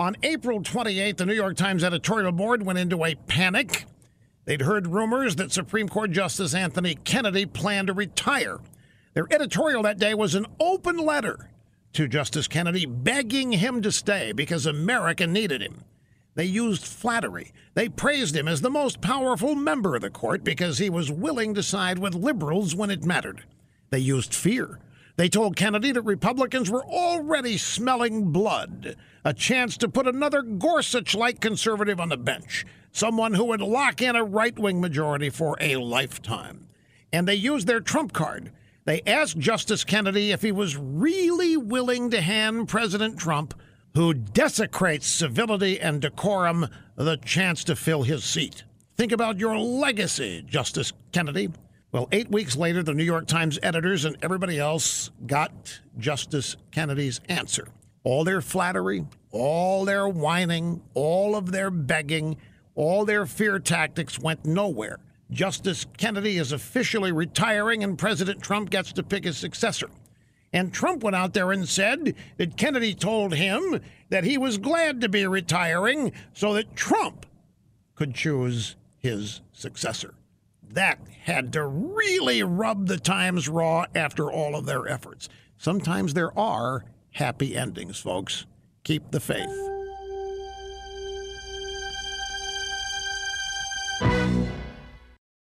On April 28th, the New York Times editorial board went into a panic. They'd heard rumors that Supreme Court Justice Anthony Kennedy planned to retire. Their editorial that day was an open letter to Justice Kennedy begging him to stay because America needed him. They used flattery. They praised him as the most powerful member of the court because he was willing to side with liberals when it mattered. They used fear. They told Kennedy that Republicans were already smelling blood, a chance to put another Gorsuch like conservative on the bench, someone who would lock in a right wing majority for a lifetime. And they used their trump card. They asked Justice Kennedy if he was really willing to hand President Trump, who desecrates civility and decorum, the chance to fill his seat. Think about your legacy, Justice Kennedy. Well, eight weeks later, the New York Times editors and everybody else got Justice Kennedy's answer. All their flattery, all their whining, all of their begging, all their fear tactics went nowhere. Justice Kennedy is officially retiring, and President Trump gets to pick his successor. And Trump went out there and said that Kennedy told him that he was glad to be retiring so that Trump could choose his successor that had to really rub the Times raw after all of their efforts. Sometimes there are happy endings, folks. Keep the faith.